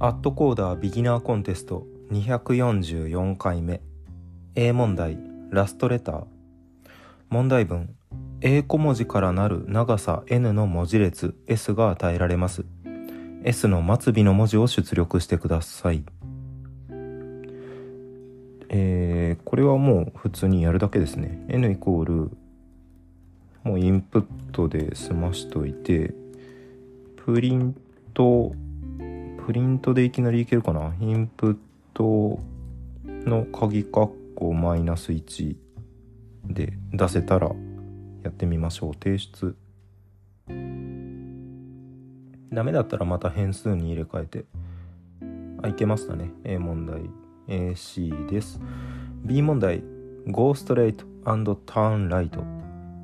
アットコーダービギナーコンテスト244回目。A 問題。ラストレター。問題文。A 小文字からなる長さ N の文字列。S が与えられます。S の末尾の文字を出力してください。えー、これはもう普通にやるだけですね。N イコールもうインプットで済ましといてプリントプリントでいきなりいけるかな？インプットの鍵括弧マイナス1で出せたらやってみましょう。提出。ダメだったらまた変数に入れ替えて。あいけましたね。A 問題。AC です。B 問題。Go straight and turn right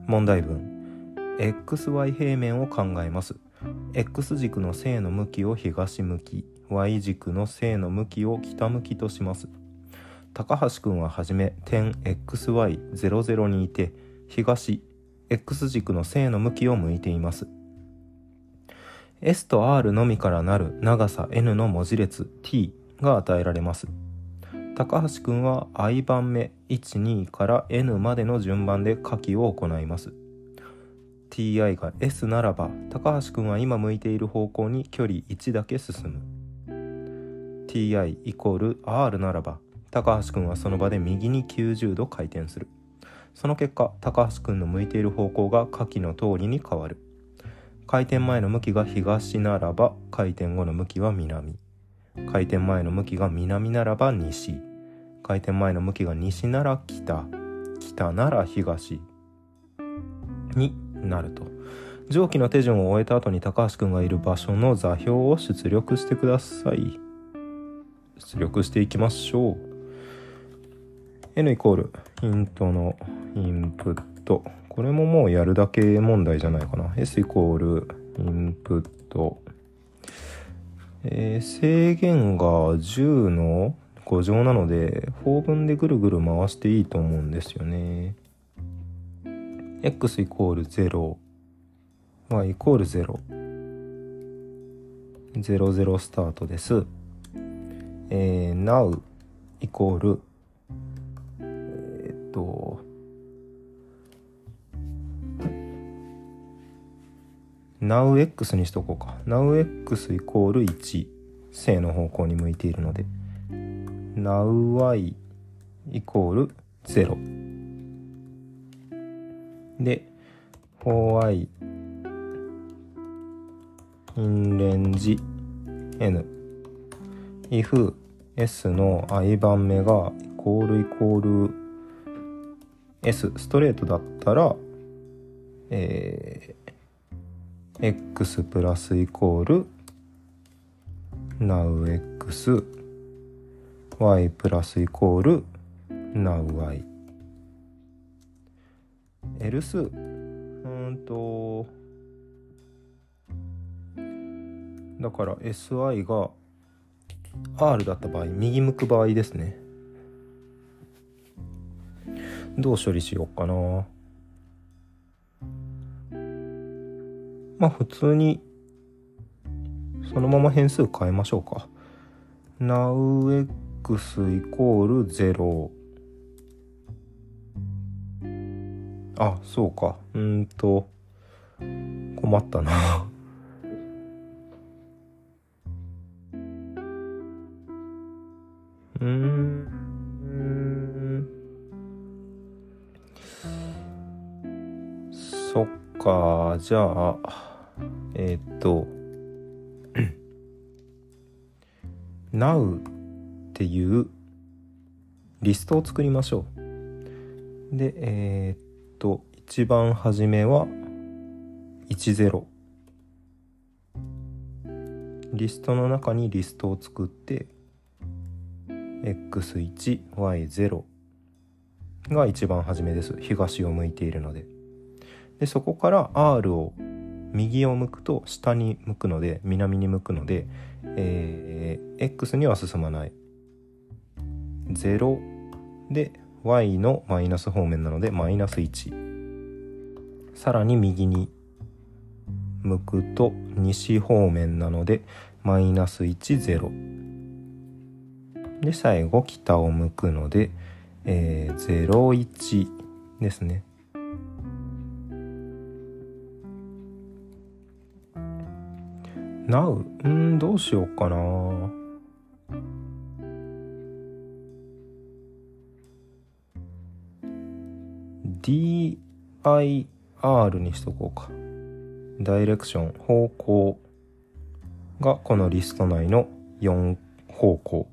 問題文。XY 平面を考えます。X 軸の正の向きを東向き Y 軸の正の向きを北向きとします。高橋くんははじめ点 XY00 にいて東 X 軸の正の向きを向いています。S と R のみからなる長さ N の文字列 T が与えられます。高橋くんは i 番目12から N までの順番で書きを行います。Ti が S ならば高橋くんは今向いている方向に距離1だけ進む。Ti イコール R ならば高橋くんはその場で右に90度回転する。その結果高橋くんの向いている方向が下記の通りに変わる。回転前の向きが東ならば回転後の向きは南。回転前の向きが南ならば西。回転前の向きが西なら北。北なら東。になると。上記の手順を終えた後に高橋くんがいる場所の座標を出力してください。出力していきましょう。n イコールイントのインプット。これももうやるだけ問題じゃないかな。s イコールインプット。えー、制限が10の5乗なので法分でぐるぐる回していいと思うんですよね。X イコール0 y イコール0 00スタートです。えー、now イコールえー、っと nowx にしとこうか。nowx イコール1正の方向に向いているので。nowy イコール0で 4y in range n if s の i 番目がイコールイコール s ストレートだったらえー x プラスイコール nowx y プラスイコール nowy エルスうんと。だから SI が R だった場合右向く場合ですね。どう処理しようかな。まあ普通にそのまま変数変えましょうか。nowx イコール0あそうか。うんと。困ったな。うん。そっか。じゃあえー、っと。Now っていうリストを作りましょう。でえー、っと一番初めは10リストの中にリストを作って x1y0 が一番初めです。東を向いているので。でそこから R を右を向くと下に向くので南に向くので、えー、X には進まない。0で Y のマイナス方面なのでマイナス1さらに右に向くと西方面なのでマイナス10で最後北を向くので、えー、01ですね。Now? うんどうしようかな。DIR にしとこうか。ダイレクション、方向がこのリスト内の4方向。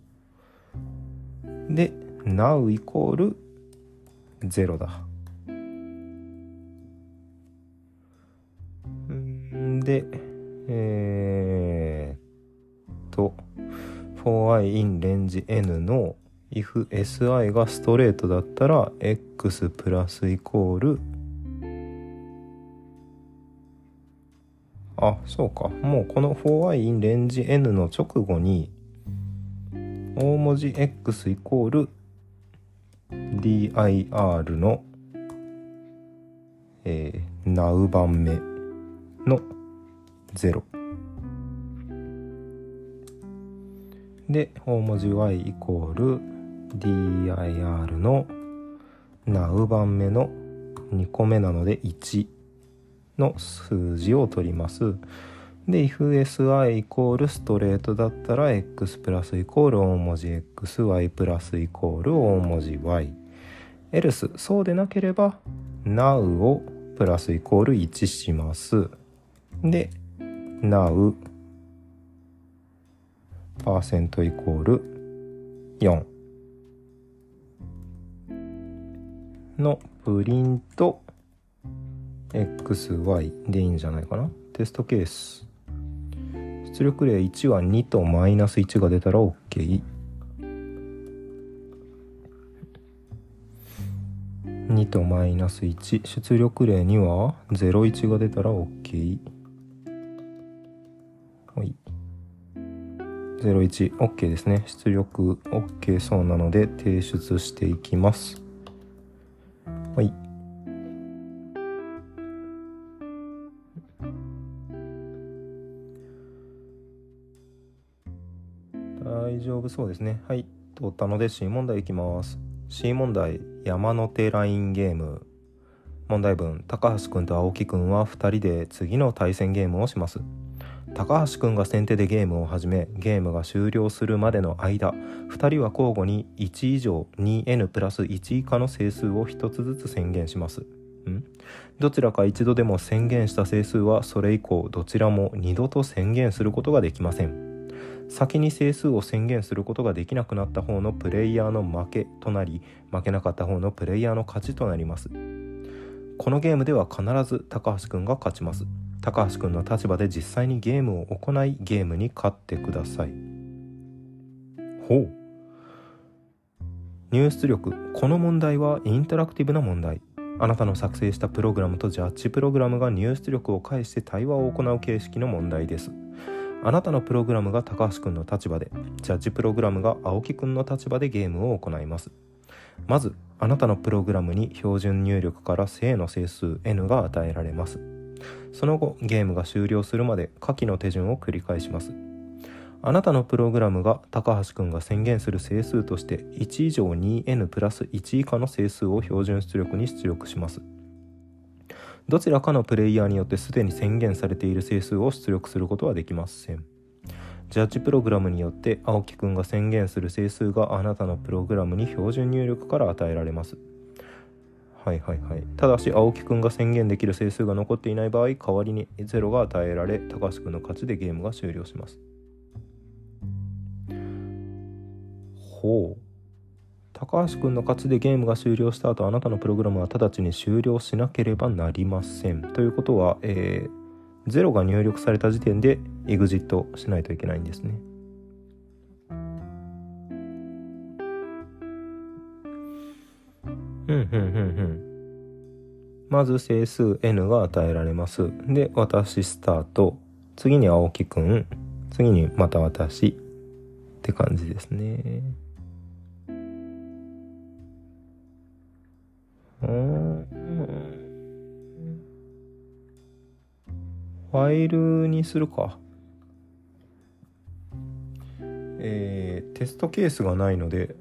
で、now イコール0だ。んで、えー、と、for i in range n の if si がストレートだったら x プラスイコール。あそうか。もうこの for i in range n の直後に大文字 x イコール dir の、えー、now 番目の0で大文字 y イコール dir の now 番目の2個目なので1の数字を取ります。で ifsi イコールストレートだったら x プラスイコール大文字 xy プラスイコール大文字 y else そうでなければ now をプラスイコール1します。で now パーセントイコール4のプリント xy でいいんじゃないかな？テストケース。出力例1は2とマイナス1が出たら OK 2とマイナス1出力例2は01が出たら OK はい。01 OK ですね。出力 OK そうなので提出していきます。はい。大丈夫そうですね。はい。通ったので C 問題いきます。C 問題、山手ラインゲーム。問題文、高橋くんと青木くんは2人で次の対戦ゲームをします。高橋くんが先手でゲームを始めゲームが終了するまでの間2人は交互に1以上 2n プラス1以下の整数を1つずつ宣言します。ん？どちらか一度でも宣言した整数はそれ以降どちらも二度と宣言することができません。先に整数を宣言することができなくなった方のプレイヤーの負けとなり負けなかった方のプレイヤーの勝ちとなります。このゲームでは必ず高橋くんが勝ちます。高橋くんの立場で実際にゲームを行いゲームに勝ってください。ほう。入出力この問題はインタラクティブな問題。あなたの作成したプログラムとジャッジプログラムが入出力を介して対話を行う形式の問題です。あなたのプログラムが高橋くんの立場でジャッジプログラムが青木くんの立場でゲームを行います。まずあなたのプログラムに標準入力から正の整数 n が与えられます。その後ゲームが終了するまで下記の手順を繰り返します。あなたのプログラムが高橋くんが宣言する整数として1以上 2n プラス1以下の整数を標準出力に出力します。どちらかのプレイヤーによってすでに宣言されている整数を出力することはできません。ジャッジプログラムによって青木くんが宣言する整数があなたのプログラムに標準入力から与えられます。はいはいはい。ただし青木くんが宣言できる整数が残っていない場合代わりに0が与えられ高橋くんの勝ちでゲームが終了します。ほう。高橋くんの勝ちでゲームが終了した後あなたのプログラムは直ちに終了しなければなりません。ということは、えー、0が入力された時点で EXIT しないといけないんですね。まず整数 n が与えられます。で私スタート。次に青木くん。次にまた私って感じですね。うんファイルにするか。えー、テストケースがないので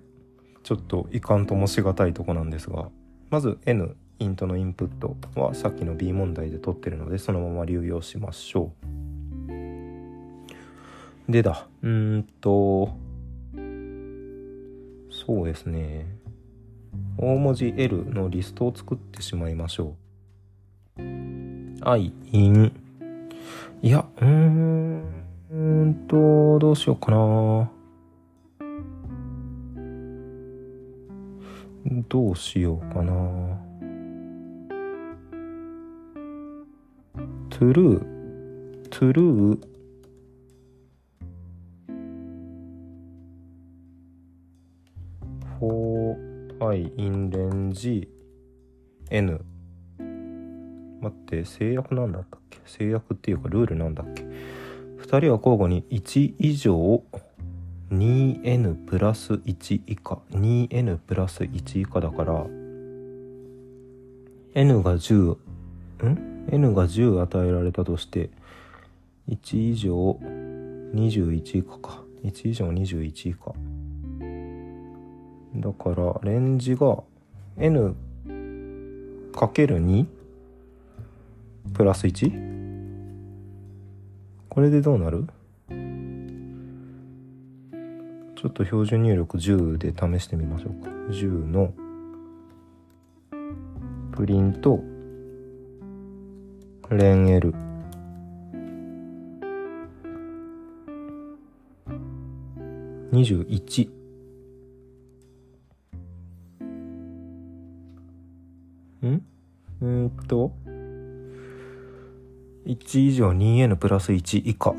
ちょっといかんともしがたいとこなんですがまず N イントのインプットはさっきの B 問題で取ってるのでそのまま流用しましょう。でだ。うんとそうですね。大文字 L のリストを作ってしまいましょう。I in いやうーんとどうしようかな。どうしようかな。トゥルートゥルーフォーアイインレンジ。N 待って制約なんだったっけ？制約っていうかルールなんだっけ？2人は交互に1以上 2n プラス1以下。2n プラス1以下だから n が10ん？n が10与えられたとして1以上21以下か。1以上21以下。だからレンジが n かける2プラス 1? これでどうなる？ちょっと標準入力10で試してみましょうか。10のプリントレン L 21ん？うんと。1以上 2n プラス1以下。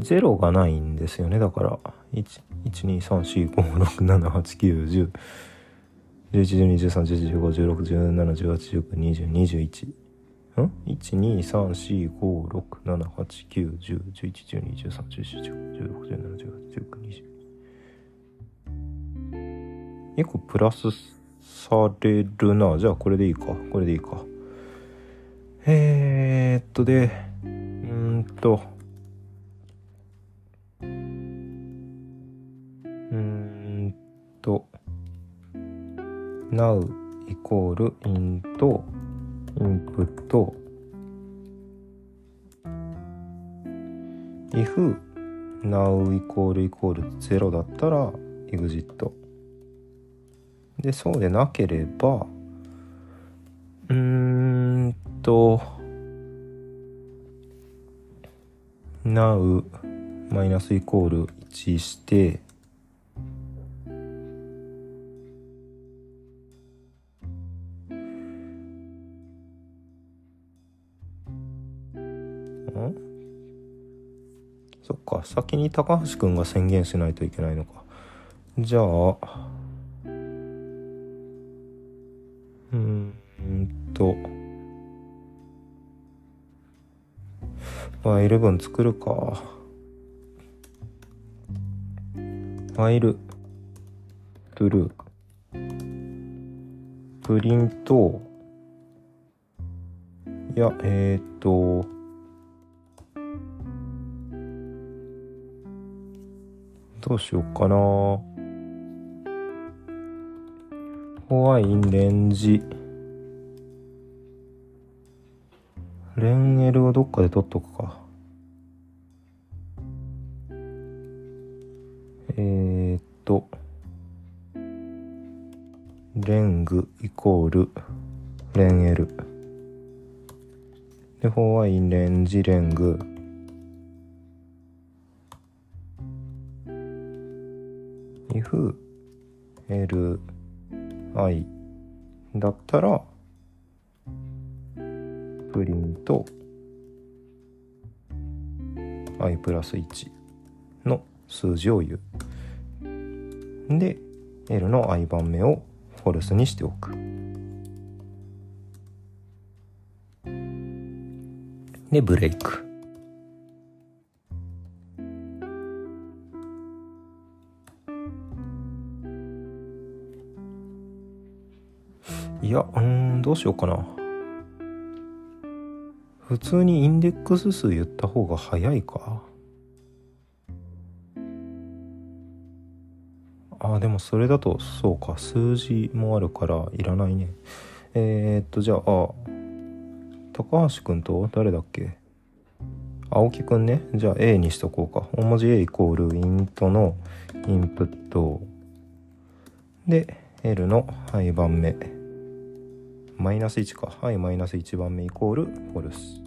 ゼロがないんですよね。だから12345678910 1112131415161718192021ん ?1234567891011121314151617181920 2個プラスされるな。じゃあこれでいいか。これでいいか。えー、っとでうんと。Now イコール int インプット if now イコールイコール0だったら exit. でそうでなければうーんと now マイナスイコール1して先に高橋君が宣言しないといけないのか。じゃあうんとまあ11作るか。ファイルトゥループリント。いやえっ、とどうしようかな。ホワインレンジ。レンエルをどっかで取っとくか。えー、っと。レングイコールレンエル。でホワインレンジレング。Fli だったらプリント i プラス1の数字を言う。で L の i 番目をフォルスにしておく。でブレイク。いや、うん、どうしようかな。普通にインデックス数言った方が早いか。あでもそれだとそうか。数字もあるからいらないね。えー、っとじゃああ高橋くんと誰だっけ？青木くんね。じゃあ A にしとこうか。大文字 A イコールイントのインプット。で L のい番目。マイナス1か。はいマイナス1番目イコールフォルス。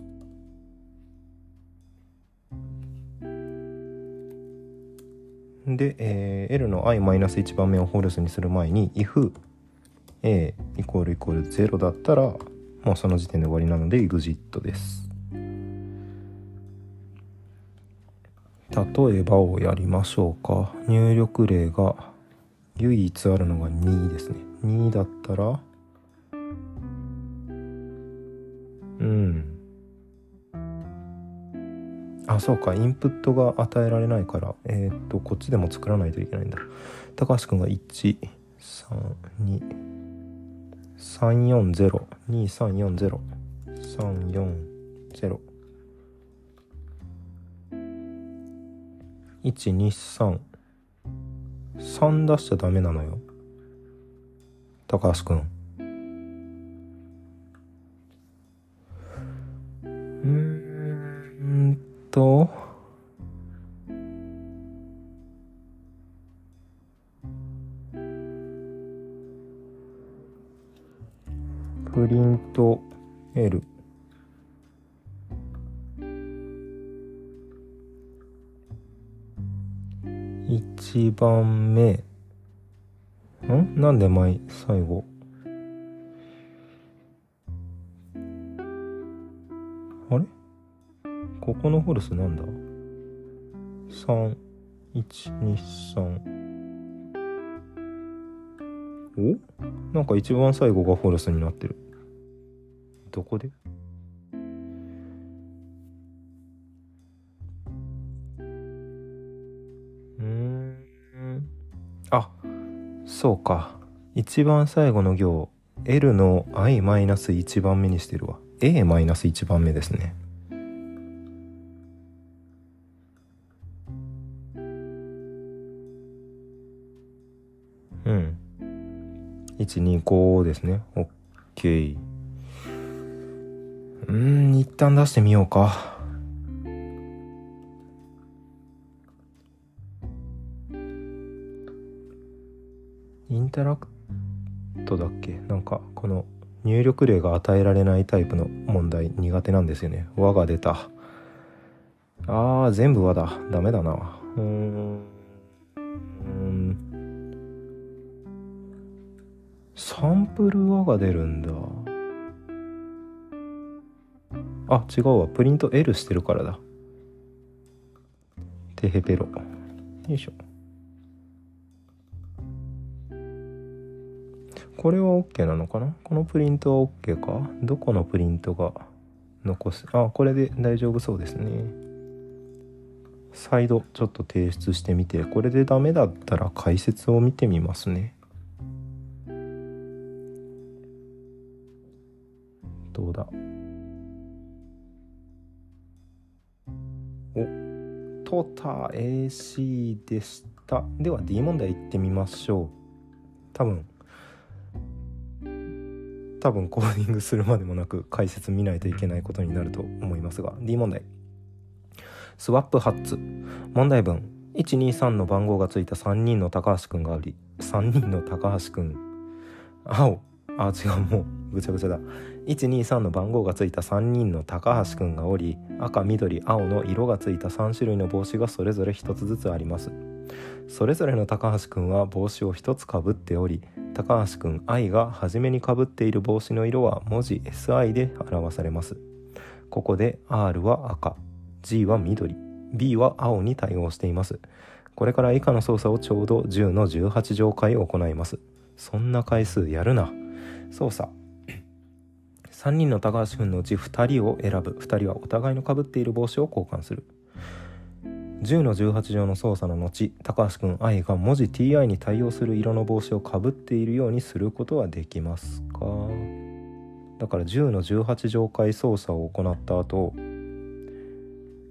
で、えー、L の i マイナス1番目をフォルスにする前に if a イコールイコール0だったらもうその時点で終わりなので exit です。例えばをやりましょうか。入力例が唯一あるのが2ですね。2だったらうん。あそうか。インプットが与えられないから。えっ、とこっちでも作らないといけないんだ。高橋君が132 340 2340 340 123 3出しちゃダメなのよ。高橋君うんと。プリント L 一番目。ん？なんで前最後？ここのフォルスなんだ？3123お？なんか一番最後がフォルスになってる。どこで？うん。あそうか。一番最後の行。L の i-1 番目にしてるわ。A-1 番目ですね。125ですね。OK うん一旦出してみようか。インタラクトだっけ？なんかこの入力例が与えられないタイプの問題苦手なんですよね。和が出た。あー全部和だ。ダメだな。うん。サンプル和が出るんだ。あ違うわ。プリント L してるからだ。テヘペロ。よいしょ。これは OK なのかな？このプリントは OK か？どこのプリントが残す？あこれで大丈夫そうですね。再度ちょっと提出してみて。これでダメだったら解説を見てみますね。どうだ。おトータ AC でした。では D 問題いってみましょう。多分多分コーディングするまでもなく解説見ないといけないことになると思いますが D 問題。スワップハッツ。問題文。123の番号がついた3人の高橋くんがあり3人の高橋くん。青。あ違うもうぐちゃぐちゃだ。123の番号がついた3人の高橋くんがおり赤緑青の色がついた3種類の帽子がそれぞれ1つずつあります。それぞれの高橋くんは帽子を1つかぶっており高橋くん I が初めにかぶっている帽子の色は文字 SI で表されます。ここで R は赤 G は緑 B は青に対応しています。これから以下の操作をちょうど10の18乗回行います。そんな回数やるな。操作。3人の高橋くんのうち2人を選ぶ。2人はお互いのかぶっている帽子を交換する。10の18乗の操作の後高橋くん I が文字 TI に対応する色の帽子をかぶっているようにすることはできますか？だから10の18乗回操作を行った後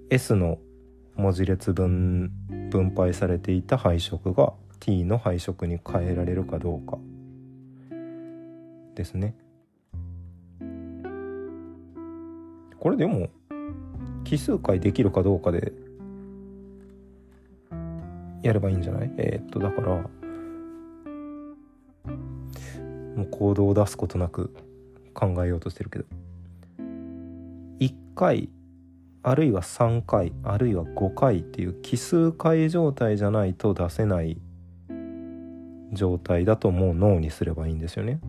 S の文字列分分配されていた配色が T の配色に変えられるかどうか。ですね。これでも奇数回できるかどうかでやればいいんじゃない？えー、っとだからもう行動を出すことなく考えようとしてるけど1回あるいは3回あるいは5回っていう奇数回状態じゃないと出せない状態だともうノーにすればいいんですよね。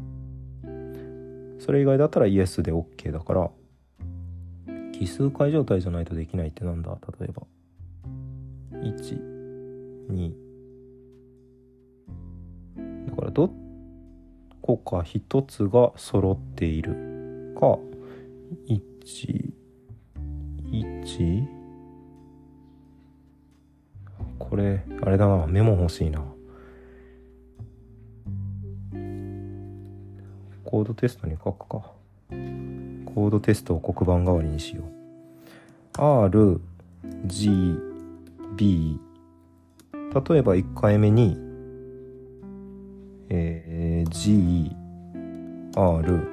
それ以外だったらイエスで OK だから奇数回状態じゃないとできないってなんだ？例えば。12だからどこか一つが揃っている。か1 1これあれだなメモ欲しいな。コードテストに書くか。コードテストを黒板代わりにしよう。R G B 例えば1回目にえー、G R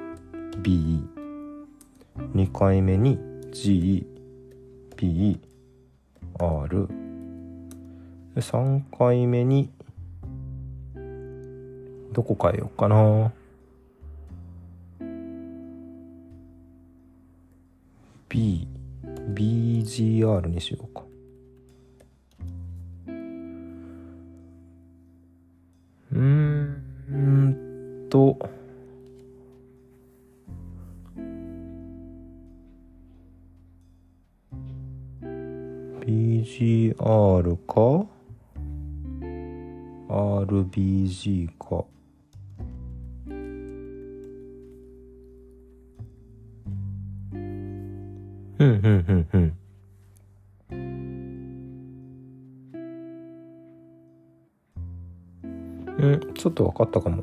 B 2回目に G P R 3回目にどこ変えようかな。B BGR にしようか。うーんと。BGR か？RBG か。うんうんうん。うんちょっと分かったかも。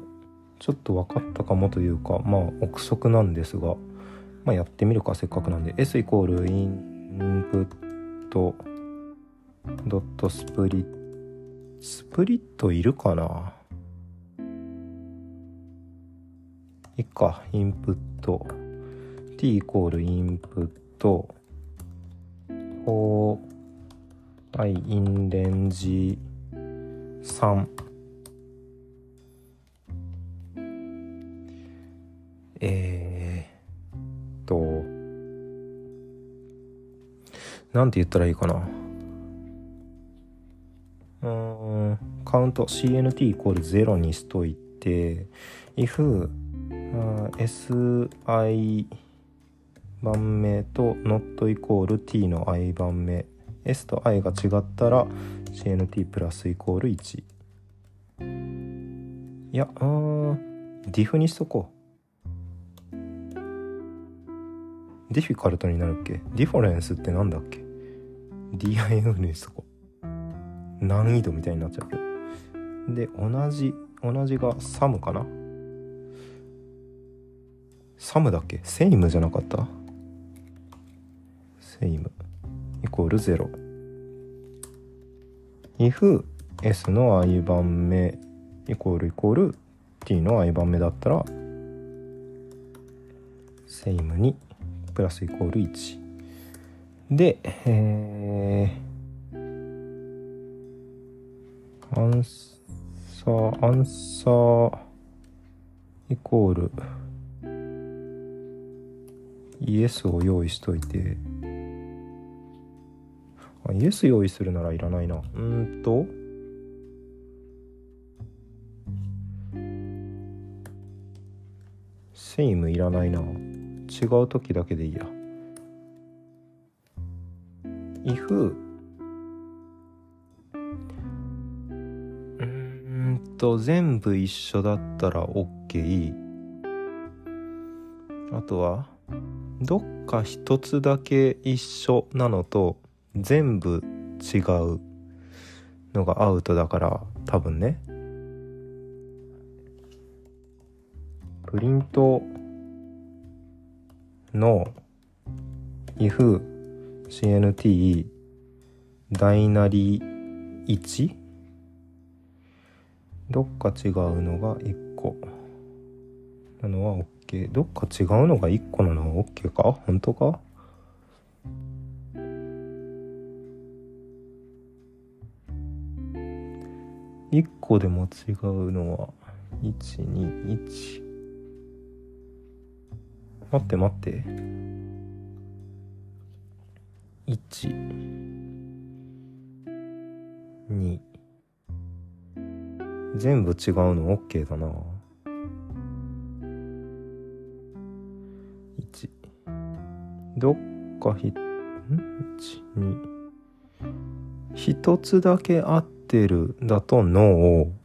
ちょっと分かったかもというかまあ憶測なんですがまあやってみるかせっかくなんで。S イコールインプットドットスプリット。スプリットいるかな？いっかインプット。T イコールインプット。For i in レンジ3えー、となんて言ったらいいかな。うんカウント CNT イコール0にしといて if、uh, SI 番目と not イコール t の i 番目。s と i が違ったら CNT プラスイコール1いやあーディフにしとこう。ディフィカルトになるっけ？ディフォレンスってなんだっけ？DIF にしとこう。難易度みたいになっちゃうけど。で同じ同じがサムかな？サムだっけ？セイムじゃなかった？セイムイコール0 if s の i 番目イコールイコール t の i 番目だったらセイムにプラスイコール1でえー、アンサーアンサーイコールイエスを用意しといて。あイエス用意するならいらないな。うんと。セイムいらないな。違う時だけでいいや。if うんと全部一緒だったら OK あとはどっか一つだけ一緒なのと全部違うのがアウトだから多分ね。プリントの if cnt 大なり1どっか違うのが1個。なのは OK どっか違うのが1個なのは OK か？本当か？1個でも違うのは121待って待って。12全部違うの？OK だな。1どっかひん？12一つだけ合ってるだとノー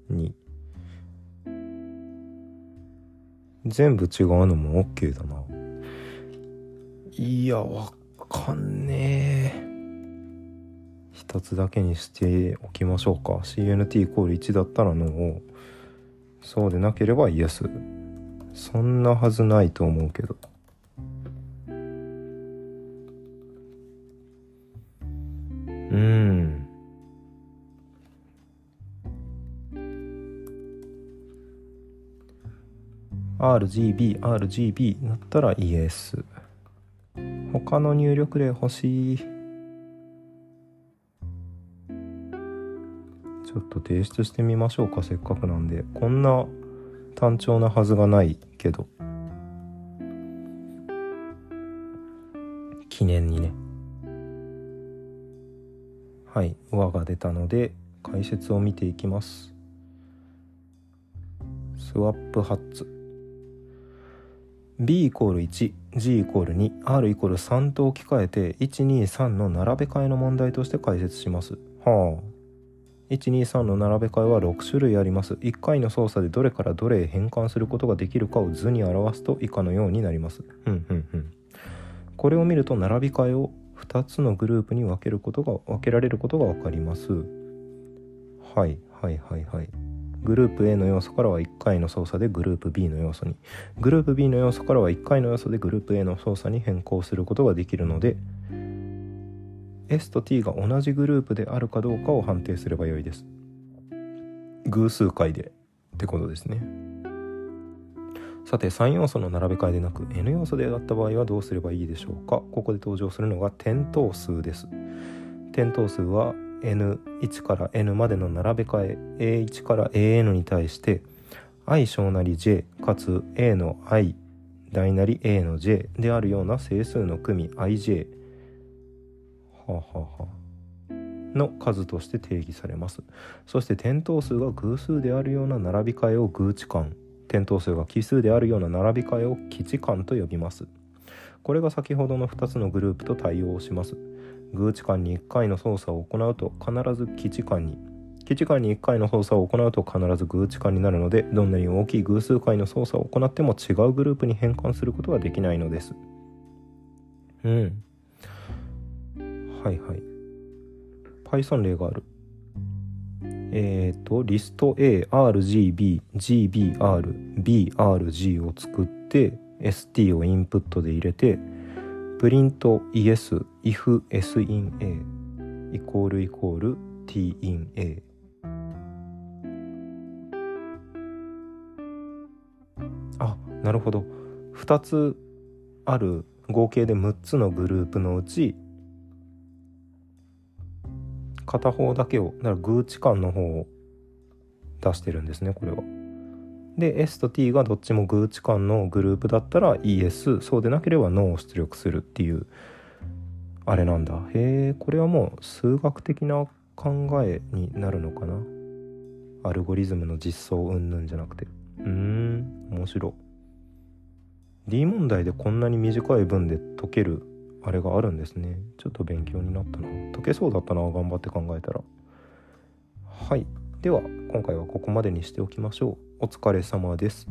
12全部違うのも OK だな。いやわかんねえ。一つだけにしておきましょうか。CNT イコール1だったらノーそうでなければイエス。そんなはずないと思うけど。うん RGB、RGB だったらイエス。他の入力例欲しい。ちょっと提出してみましょうか、せっかくなんで。こんな単調なはずがないけど。はい、和が出たので解説を見ていきます。スワップハッツ。b イコール 1g イコール 2r イコール3と置き換えて123の並べ替えの問題として解説します。はあ。123の並べ替えは6種類あります。1回の操作でどれからどれへ変換することができるかを図に表すと以下のようになります。うんうんうん。これを見ると並び替えを2つのグループに分けることが分けられることが分かります。はいはいはいはい。グループ A の要素からは1回の操作でグループ B の要素に。グループ B の要素からは1回の要素でグループ A の操作に変更することができるので S と T が同じグループであるかどうかを判定すればよいです。偶数回でってことですね。さて3要素の並べ替えでなく N 要素であった場合はどうすればいいでしょうか？ここで登場するのが点等数です。点等数は n1 から n までの並べ替え a1 から an に対して i 小なり j かつ a の i 大なり a の j であるような整数の組 ij はははの数として定義されます。そして点等数が偶数であるような並び替えを偶値間点等数が奇数であるような並び替えを奇値間と呼びます。これが先ほどの2つのグループと対応します。偶値間に1回の操作を行うと必ず基地間に。基地間に1回の操作を行うと必ず偶値間になるのでどんなに大きい偶数回の操作を行っても違うグループに変換することはできないのです。うん。はいはい。Python 例がある。えっ、ー、とリスト A RGB GBR BRG を作って ST をインプットで入れてプリント ES if S in A イコールイコール T in A あなるほど。2つある合計で6つのグループのうち片方だけをだから偶値間の方を出してるんですねこれは。で S と T がどっちも偶値間のグループだったら ES そうでなければ NO を出力するっていうあれなんだ。へえこれはもう数学的な考えになるのかな。アルゴリズムの実装云々じゃなくて。うーん面白。D 問題でこんなに短い文で解けるあれがあるんですね。ちょっと勉強になったな。解けそうだったな頑張って考えたら。はい。では今回はここまでにしておきましょう。お疲れ様です。